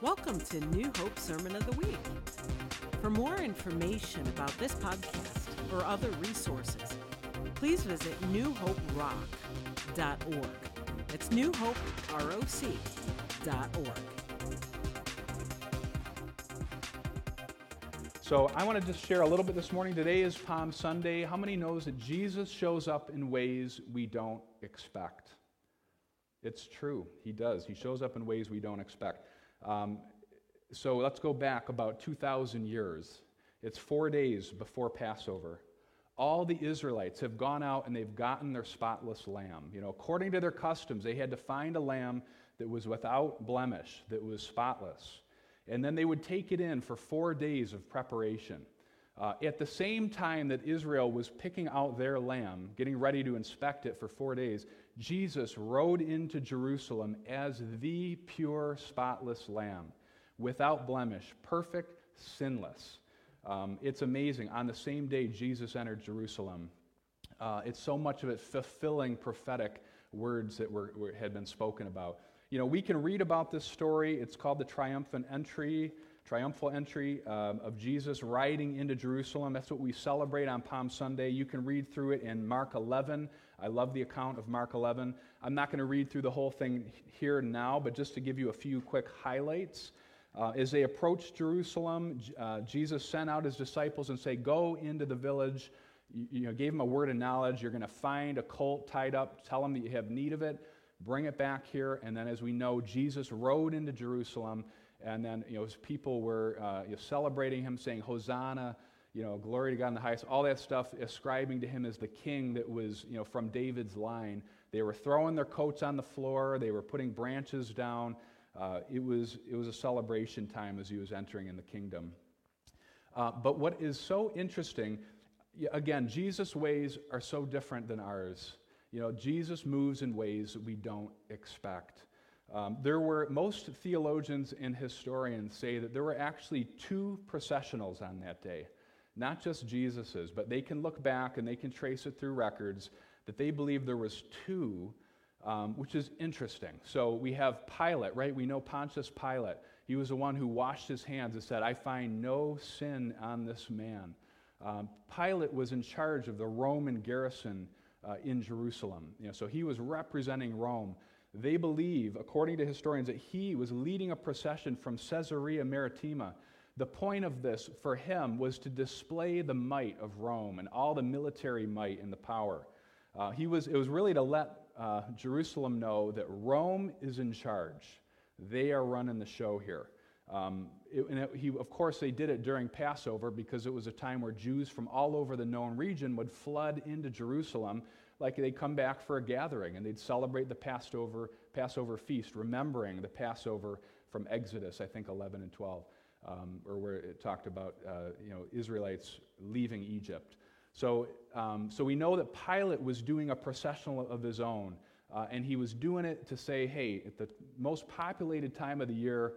Welcome to New Hope Sermon of the Week. For more information about this podcast or other resources, please visit newhoperock.org. It's newhoperoc.org. So I want to just share a little bit this morning. Today is Palm Sunday. How many knows that Jesus shows up in ways we don't expect? It's true. He does. He shows up in ways we don't expect. Um, so let's go back about 2,000 years. It's four days before Passover. All the Israelites have gone out and they've gotten their spotless lamb. You know, according to their customs, they had to find a lamb that was without blemish, that was spotless. And then they would take it in for four days of preparation. Uh, at the same time that Israel was picking out their lamb, getting ready to inspect it for four days, Jesus rode into Jerusalem as the pure, spotless lamb, without blemish, perfect, sinless. Um, it's amazing. On the same day Jesus entered Jerusalem, uh, it's so much of it fulfilling prophetic words that were, were, had been spoken about. You know, we can read about this story. It's called the triumphant entry triumphal entry um, of Jesus riding into Jerusalem. That's what we celebrate on Palm Sunday. You can read through it in Mark 11. I love the account of Mark 11. I'm not going to read through the whole thing here now, but just to give you a few quick highlights. Uh, as they approached Jerusalem, uh, Jesus sent out his disciples and say, "Go into the village." You, you know, gave them a word of knowledge. You're going to find a colt tied up. Tell them that you have need of it. Bring it back here. And then, as we know, Jesus rode into Jerusalem and then, you know, as people were uh, you know, celebrating him, saying, Hosanna, you know, glory to God in the highest, all that stuff, ascribing to him as the king that was, you know, from David's line. They were throwing their coats on the floor, they were putting branches down. Uh, it, was, it was a celebration time as he was entering in the kingdom. Uh, but what is so interesting, again, Jesus' ways are so different than ours. You know, Jesus moves in ways that we don't expect. Um, there were, most theologians and historians say that there were actually two processionals on that day, not just Jesus's, but they can look back and they can trace it through records that they believe there was two, um, which is interesting. So we have Pilate, right? We know Pontius Pilate. He was the one who washed his hands and said, I find no sin on this man. Um, Pilate was in charge of the Roman garrison uh, in Jerusalem. You know, so he was representing Rome. They believe, according to historians, that he was leading a procession from Caesarea Maritima. The point of this for him was to display the might of Rome and all the military might and the power. Uh, he was, it was really to let uh, Jerusalem know that Rome is in charge. They are running the show here. Um, it, and it, he, of course, they did it during Passover because it was a time where Jews from all over the known region would flood into Jerusalem like they'd come back for a gathering and they'd celebrate the Passover, Passover feast, remembering the Passover from Exodus, I think 11 and 12, um, or where it talked about uh, you know, Israelites leaving Egypt. So, um, so we know that Pilate was doing a processional of his own, uh, and he was doing it to say, hey, at the most populated time of the year,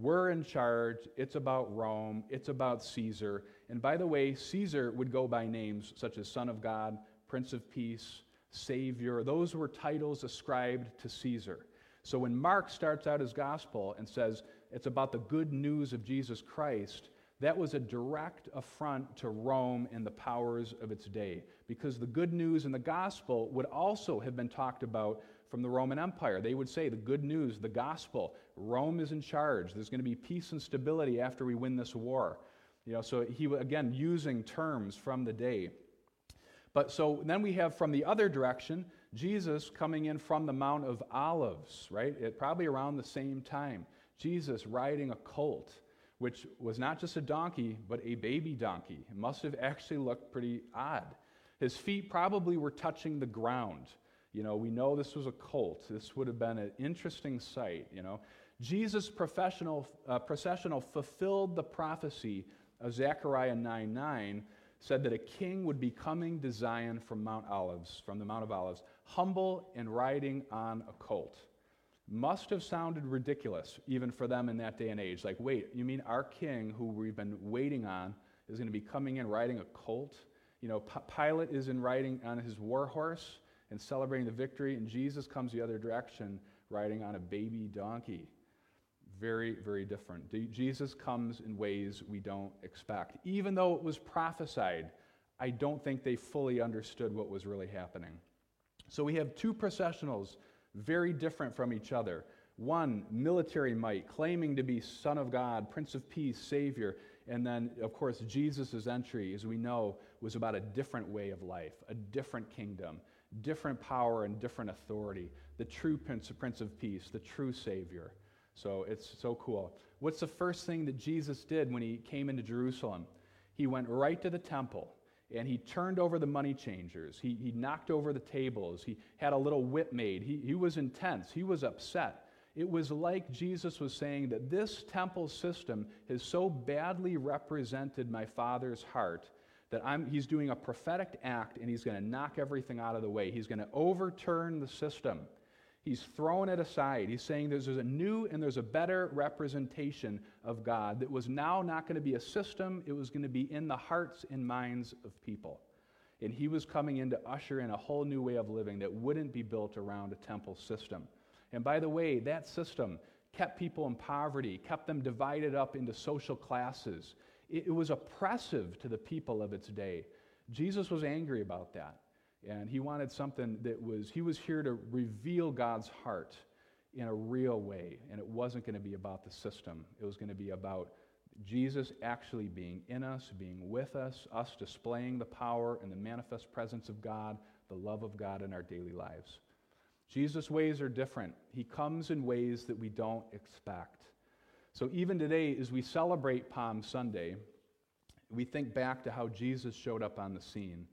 we're in charge. It's about Rome. It's about Caesar. And by the way, Caesar would go by names such as Son of God, Prince of Peace, Savior. Those were titles ascribed to Caesar. So when Mark starts out his gospel and says it's about the good news of Jesus Christ, that was a direct affront to Rome and the powers of its day, because the good news in the gospel would also have been talked about from the Roman Empire. They would say the good news, the gospel, Rome is in charge. There's going to be peace and stability after we win this war. You know, so he again using terms from the day. But so then we have from the other direction, Jesus coming in from the Mount of Olives, right? At probably around the same time. Jesus riding a colt, which was not just a donkey, but a baby donkey. It must have actually looked pretty odd. His feet probably were touching the ground. You know, we know this was a colt. This would have been an interesting sight, you know. Jesus' professional, uh, processional fulfilled the prophecy of Zechariah 9 9 said that a king would be coming to Zion from Mount Olives, from the Mount of Olives, humble and riding on a colt. Must have sounded ridiculous even for them in that day and age. Like, wait, you mean our king, who we've been waiting on, is going to be coming in riding a colt? You know, P- Pilate is in riding on his war horse and celebrating the victory, and Jesus comes the other direction riding on a baby donkey. Very, very different. Jesus comes in ways we don't expect. Even though it was prophesied, I don't think they fully understood what was really happening. So we have two processionals, very different from each other. One, military might, claiming to be Son of God, Prince of Peace, Savior. And then, of course, Jesus' entry, as we know, was about a different way of life, a different kingdom, different power and different authority. The true Prince, Prince of Peace, the true Savior. So it's so cool. What's the first thing that Jesus did when he came into Jerusalem? He went right to the temple and he turned over the money changers. He, he knocked over the tables. He had a little whip made. He, he was intense. He was upset. It was like Jesus was saying that this temple system has so badly represented my Father's heart that I'm, he's doing a prophetic act and he's going to knock everything out of the way. He's going to overturn the system. He's throwing it aside. He's saying there's, a new and there's a better representation of God that was now not going to be a system, it was going to be in the hearts and minds of people. And he was coming in to usher in a whole new way of living that wouldn't be built around a temple system. And by the way, that system kept people in poverty, kept them divided up into social classes. It was oppressive to the people of its day. Jesus was angry about that. And he wanted something that was, he was here to reveal God's heart in a real way. And it wasn't going to be about the system, it was going to be about Jesus actually being in us, being with us, us displaying the power and the manifest presence of God, the love of God in our daily lives. Jesus' ways are different. He comes in ways that we don't expect. So even today, as we celebrate Palm Sunday, we think back to how Jesus showed up on the scene.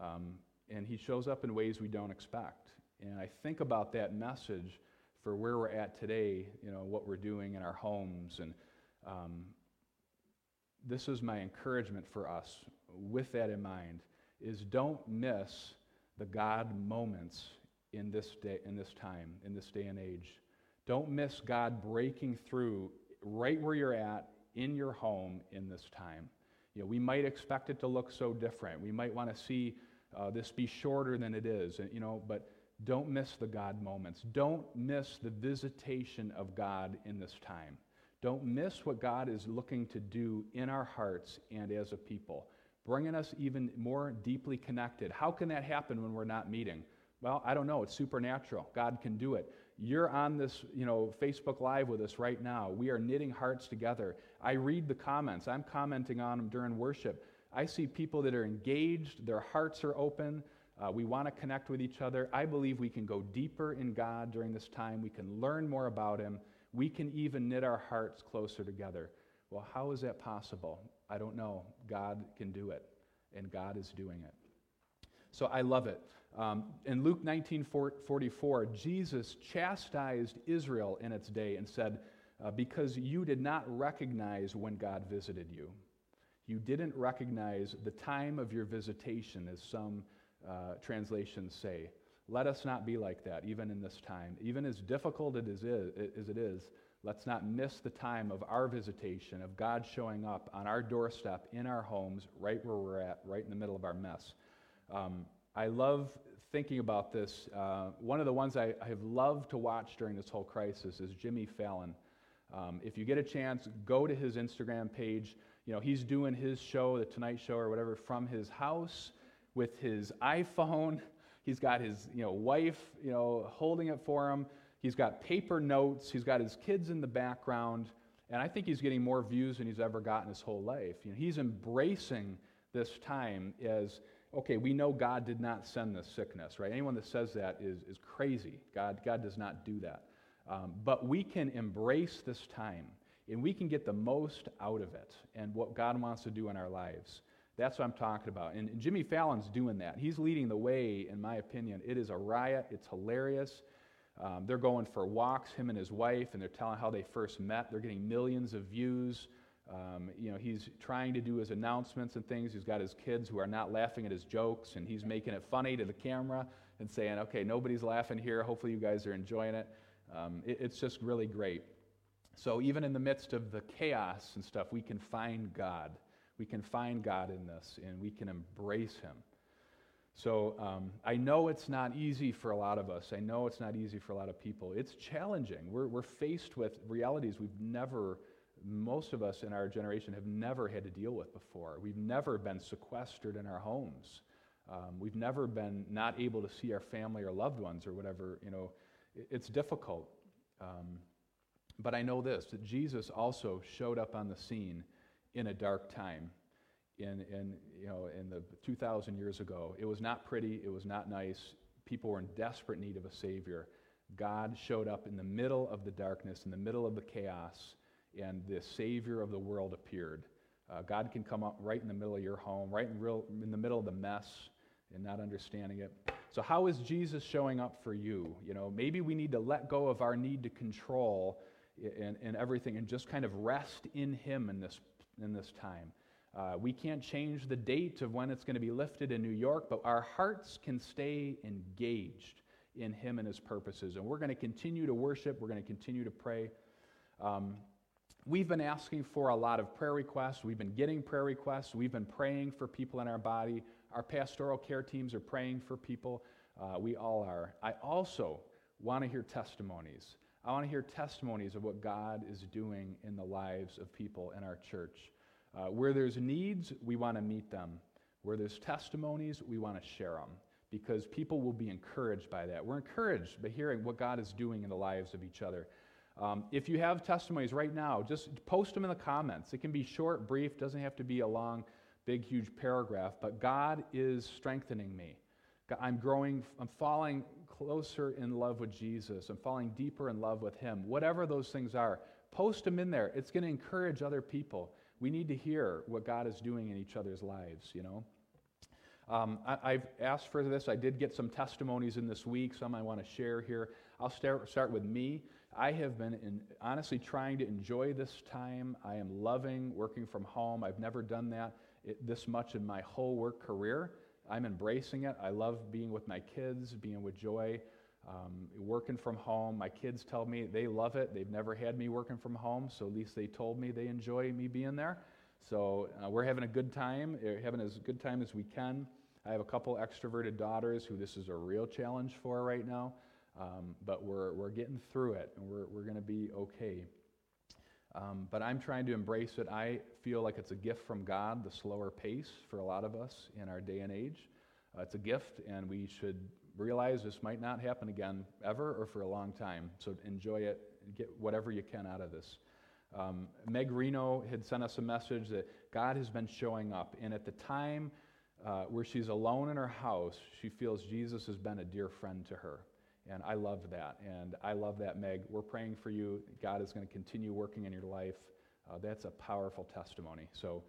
Um, and he shows up in ways we don't expect. And I think about that message for where we're at today, you know, what we're doing in our homes. And um, this is my encouragement for us with that in mind is don't miss the God moments in this day, in this time, in this day and age. Don't miss God breaking through right where you're at in your home in this time. You know, we might expect it to look so different. We might want to see uh, this be shorter than it is, you know, but don't miss the God moments. Don't miss the visitation of God in this time. Don't miss what God is looking to do in our hearts and as a people, bringing us even more deeply connected. How can that happen when we're not meeting? Well, I don't know. It's supernatural. God can do it. You're on this, you know, Facebook Live with us right now. We are knitting hearts together. I read the comments. I'm commenting on them during worship. I see people that are engaged. Their hearts are open. Uh, we want to connect with each other. I believe we can go deeper in God during this time. We can learn more about Him. We can even knit our hearts closer together. Well, how is that possible? I don't know. God can do it, and God is doing it. So I love it. Um, in Luke 19 44, Jesus chastised Israel in its day and said, uh, Because you did not recognize when God visited you. You didn't recognize the time of your visitation, as some uh, translations say. Let us not be like that, even in this time. Even as difficult it is, as it is, let's not miss the time of our visitation, of God showing up on our doorstep, in our homes, right where we're at, right in the middle of our mess. Um, I love thinking about this. Uh, one of the ones I, I, have loved to watch during this whole crisis is Jimmy Fallon. Um, if you get a chance, go to his Instagram page. You know, he's doing his show, The Tonight Show or whatever, from his house with his iPhone. He's got his, you know, wife, you know, holding it for him. He's got paper notes. He's got his kids in the background. And I think he's getting more views than he's ever gotten his whole life. You know, he's embracing this time as okay, we know God did not send this sickness, right? Anyone that says that is, is crazy. God, God does not do that. Um, but we can embrace this time and we can get the most out of it and what God wants to do in our lives. That's what I'm talking about. And, and Jimmy Fallon's doing that. He's leading the way, in my opinion. It is a riot, it's hilarious. Um, they're going for walks, him and his wife, and they're telling how they first met. They're getting millions of views. Um, you know, he's trying to do his announcements and things. He's got his kids who are not laughing at his jokes, and he's making it funny to the camera and saying, okay, nobody's laughing here. Hopefully, you guys are enjoying it. Um, it it's just really great. So, even in the midst of the chaos and stuff, we can find God. We can find God in this, and we can embrace Him. So um, I know it's not easy for a lot of us. I know it's not easy for a lot of people. It's challenging. We're, we're faced with realities we've never, most of us in our generation have never had to deal with before. We've never been sequestered in our homes. Um, we've never been not able to see our family or loved ones or whatever. You know, it, it's difficult. Um, but I know this that Jesus also showed up on the scene in a dark time in, in, you know, in the 2,000 years ago. It was not pretty, it was not nice. People were in desperate need of a Savior. God showed up in the middle of the darkness, in the middle of the chaos, and the Savior of the world appeared. Uh, God can come up right in the middle of your home, right in, real, in the middle of the mess and not understanding it. So, how is Jesus showing up for you? You know, maybe we need to let go of our need to control and, everything and just kind of rest in Him in this, in this time. Uh, we can't change the date of when it's going to be lifted in New York, but our hearts can stay engaged in Him and His purposes. And we're going to continue to worship, we're going to continue to pray. Um, we've been asking for a lot of prayer requests. We've been getting prayer requests. We've been praying for people in our body. Our pastoral care teams are praying for people. Uh, we all are. I also want to hear testimonies. I want to hear testimonies of what God is doing in the lives of people in our church. Uh, where there's needs, we want to meet them. Where there's testimonies, we want to share them because people will be encouraged by that. We're encouraged by hearing what God is doing in the lives of each other. Um, if you have testimonies right now, just post them in the comments. It can be short, brief, doesn't have to be a long, big, huge paragraph, but God is strengthening me. I'm growing, I'm falling closer in love with Jesus. I'm falling deeper in love with Him. Whatever those things are, post them in there. It's going to encourage other people we need to hear what God is doing in each other's lives, you know. Um, I, have asked for this. I did get some testimonies in this week, some I want to share here. I'll start, start with me. I have been in, honestly trying to enjoy this time. I am loving working from home. I've never done that it, this much in my whole work career. I'm embracing it. I love being with my kids, being with Joy. Um, working from home, my kids tell me they love it. They've never had me working from home, so at least they told me they enjoy me being there. So uh, we're having a good time, we're uh, having as good time as we can. I have a couple extroverted daughters who this is a real challenge for right now, um, but we're, we're getting through it and we're, we're going to be okay. Um, but I'm trying to embrace it. I feel like it's a gift from God, the slower pace for a lot of us in our day and age. Uh, it's a gift, and we should realize this might not happen again ever or for a long time. So enjoy it, get whatever you can out of this. Um, Meg Reno had sent us a message that God has been showing up. And at the time uh, where she's alone in her house, she feels Jesus has been a dear friend to her. And I love that. And I love that, Meg. We're praying for you. God is going to continue working in your life. Uh, that's a powerful testimony. So,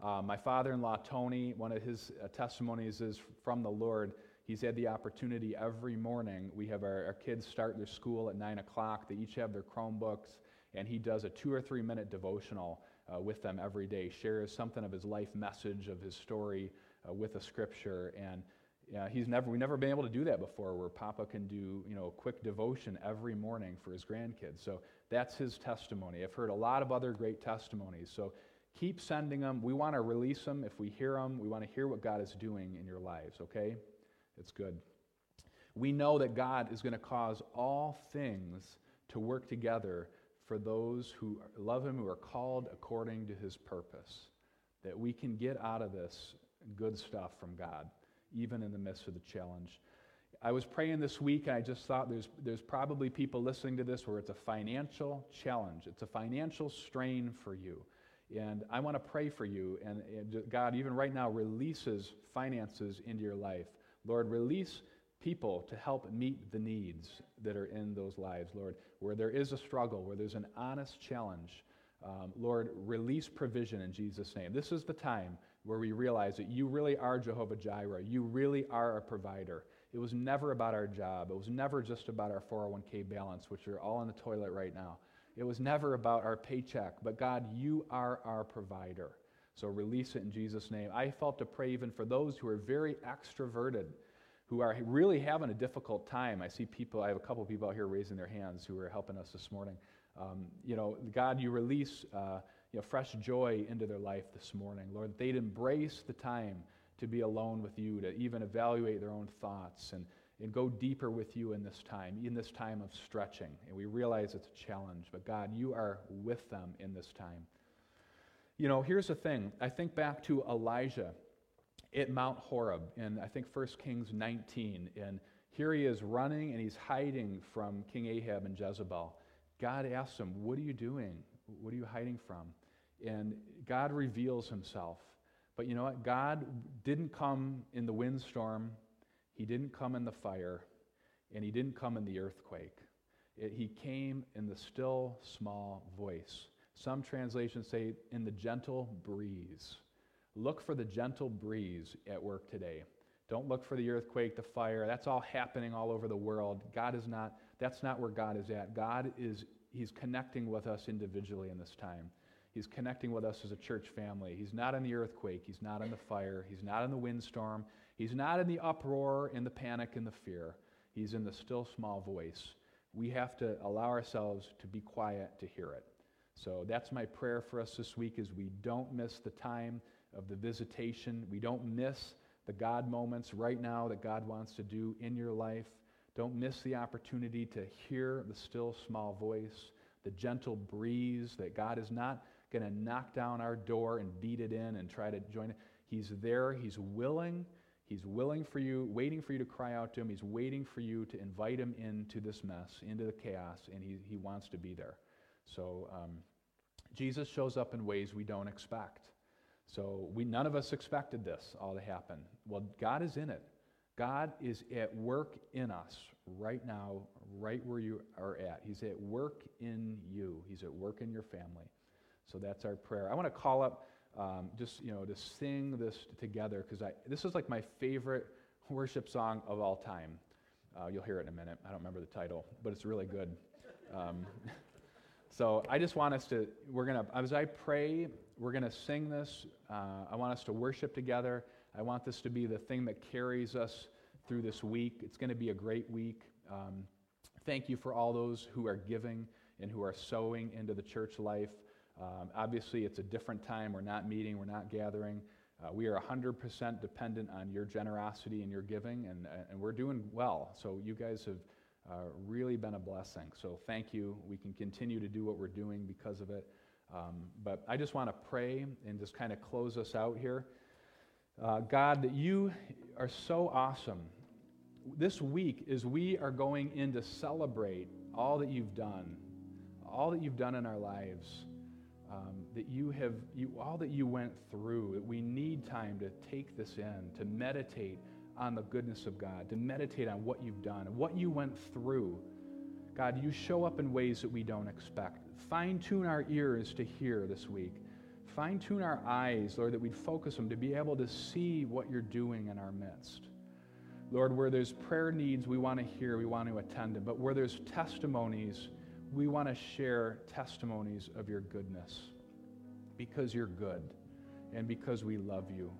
uh, my father in law, Tony, one of his uh, testimonies is from the Lord He's had the opportunity every morning. We have our, our kids start their school at 9 o'clock. They each have their Chromebooks, and he does a two or three minute devotional uh, with them every day, shares something of his life message, of his story uh, with a scripture. And uh, he's never, we've never been able to do that before, where Papa can do you know, a quick devotion every morning for his grandkids. So that's his testimony. I've heard a lot of other great testimonies. So keep sending them. We want to release them if we hear them. We want to hear what God is doing in your lives, okay? It's good. We know that God is going to cause all things to work together for those who love Him, who are called according to His purpose. That we can get out of this good stuff from God, even in the midst of the challenge. I was praying this week, and I just thought there's, there's probably people listening to this where it's a financial challenge, it's a financial strain for you. And I want to pray for you. And, and God, even right now, releases finances into your life. Lord, release people to help meet the needs that are in those lives, Lord, where there is a struggle, where there's an honest challenge. Um, Lord, release provision in Jesus' name. This is the time where we realize that you really are Jehovah Jireh. You really are a provider. It was never about our job. It was never just about our 401k balance, which are all in the toilet right now. It was never about our paycheck. But God, you are our provider. So release it in Jesus' name. I felt to pray even for those who are very extroverted, who are really having a difficult time. I see people, I have a couple people out here raising their hands who are helping us this morning. Um, you know, God, you release uh, you know, fresh joy into their life this morning. Lord, they'd embrace the time to be alone with you, to even evaluate their own thoughts and, and go deeper with you in this time, in this time of stretching. And we realize it's a challenge, but God, you are with them in this time. You know, here's the thing. I think back to Elijah at Mount Horeb in, I think, 1 Kings 19. And here he is running and he's hiding from King Ahab and Jezebel. God asks him, What are you doing? What are you hiding from? And God reveals himself. But you know what? God didn't come in the windstorm, He didn't come in the fire, and He didn't come in the earthquake. It, he came in the still small voice. Some translations say in the gentle breeze. Look for the gentle breeze at work today. Don't look for the earthquake, the fire. That's all happening all over the world. God is not, that's not where God is at. God is, He's connecting with us individually in this time. He's connecting with us as a church family. He's not in the earthquake. He's not in the fire. He's not in the windstorm. He's not in the uproar and the panic and the fear. He's in the still small voice. We have to allow ourselves to be quiet to hear it. So that's my prayer for us this week is we don't miss the time of the visitation. We don't miss the God moments right now that God wants to do in your life. Don't miss the opportunity to hear the still small voice, the gentle breeze that God is not going to knock down our door and beat it in and try to join it. He's there, He's willing. He's willing for you, waiting for you to cry out to Him. He's waiting for you to invite Him into this mess, into the chaos, and He, he wants to be there. So um, Jesus shows up in ways we don't expect. So we none of us expected this all to happen. Well, God is in it. God is at work in us right now, right where you are at. He's at work in you. He's at work in your family. So that's our prayer. I want to call up um, just, you know, to sing this together because this is like my favorite worship song of all time. Uh, you'll hear it in a minute. I don't remember the title, but it's really good. Um, so I just want us to, we're going to, as I pray, we're going to sing this. Uh, I want us to worship together. I want this to be the thing that carries us through this week. It's going to be a great week. Um, thank you for all those who are giving and who are sowing into the church life. Um, obviously, it's a different time. We're not meeting, we're not gathering. Uh, we are 100% dependent on your generosity and your giving, and, and we're doing well. So, you guys have uh, really been a blessing. So, thank you. We can continue to do what we're doing because of it. Um, but I just want to pray and just kind of close us out here. Uh, God, that you are so awesome. This week, as we are going in to celebrate all that you've done, all that you've done in our lives, um, that you have, you, all that you went through, that we need time to take this in, to meditate on the goodness of God, to meditate on what you've done, what you went through. God, you show up in ways that we don't expect. Fine tune our ears to hear this week. Fine tune our eyes, Lord, that we'd focus them to be able to see what you're doing in our midst. Lord, where there's prayer needs, we want to hear, we want to attend them. But where there's testimonies, we want to share testimonies of your goodness because you're good and because we love you.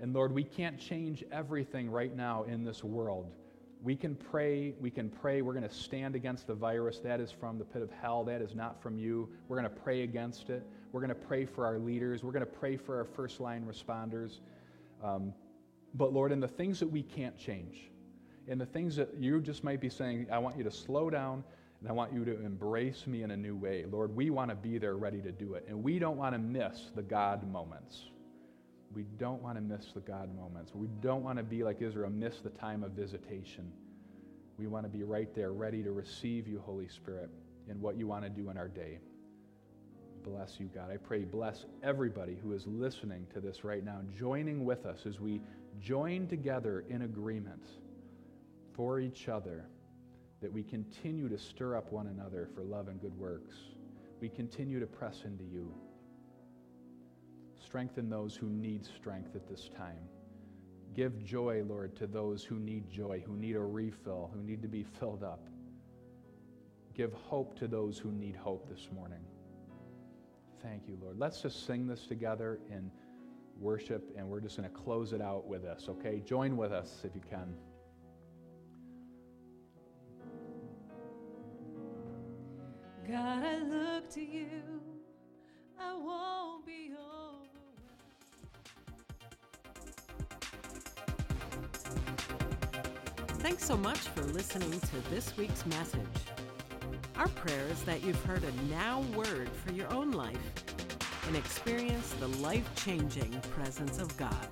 And Lord, we can't change everything right now in this world. We can pray, we can pray. We're going to stand against the virus. That is from the pit of hell. That is not from you. We're going to pray against it. We're going to pray for our leaders. We're going to pray for our first line responders. Um, but Lord, in the things that we can't change, in the things that you just might be saying, I want you to slow down and I want you to embrace me in a new way. Lord, we want to be there ready to do it. And we don't want to miss the God moments. We don't want to miss the God moments. We don't want to be like Israel, miss the time of visitation. We want to be right there, ready to receive you, Holy Spirit, in what you want to do in our day. Bless you, God. I pray, bless everybody who is listening to this right now, joining with us as we join together in agreement for each other that we continue to stir up one another for love and good works. We continue to press into you. Strengthen those who need strength at this time. Give joy, Lord, to those who need joy, who need a refill, who need to be filled up. Give hope to those who need hope this morning. Thank you, Lord. Let's just sing this together in worship, and we're just going to close it out with this, okay? Join with us if you can. God, I look to you. Thanks so much for listening to this week's message. Our prayer is that you've heard a now word for your own life and experienced the life changing presence of God.